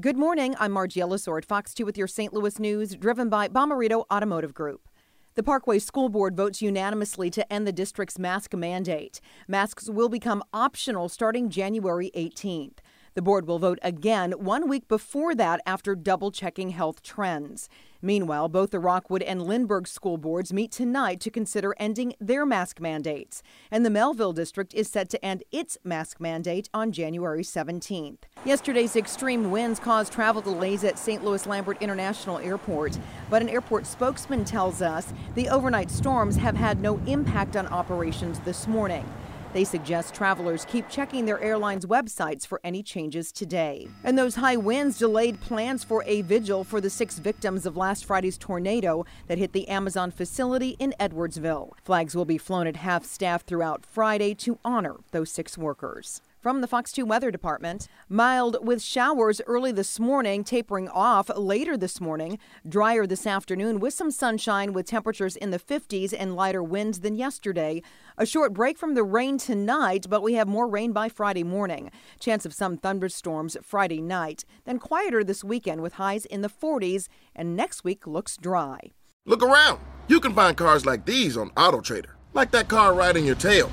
Good morning. I'm Margie Ellisor at Fox 2 with your St. Louis news, driven by Bomarito Automotive Group. The Parkway School Board votes unanimously to end the district's mask mandate. Masks will become optional starting January 18th. The board will vote again one week before that after double checking health trends. Meanwhile, both the Rockwood and Lindbergh school boards meet tonight to consider ending their mask mandates. And the Mehlville district is set to end its mask mandate on January 17th. Yesterday's extreme winds caused travel delays at St. Louis Lambert International Airport. But an airport spokesman tells us the overnight storms have had no impact on operations this morning. They suggest travelers keep checking their airline's websites for any changes today. And those high winds delayed plans for a vigil for the six victims of last Friday's tornado that hit the Amazon facility in Edwardsville. Flags will be flown at half staff throughout Friday to honor those six workers. From the Fox 2 Weather Department, mild with showers early this morning, tapering off later this morning. Drier this afternoon with some sunshine with temperatures in the 50s and lighter winds than yesterday. A short break from the rain tonight, but we have more rain by Friday morning. Chance of some thunderstorms Friday night. Then quieter this weekend with highs in the 40s, and next week looks dry. Look around. You can find cars like these on AutoTrader, like that car riding your tail.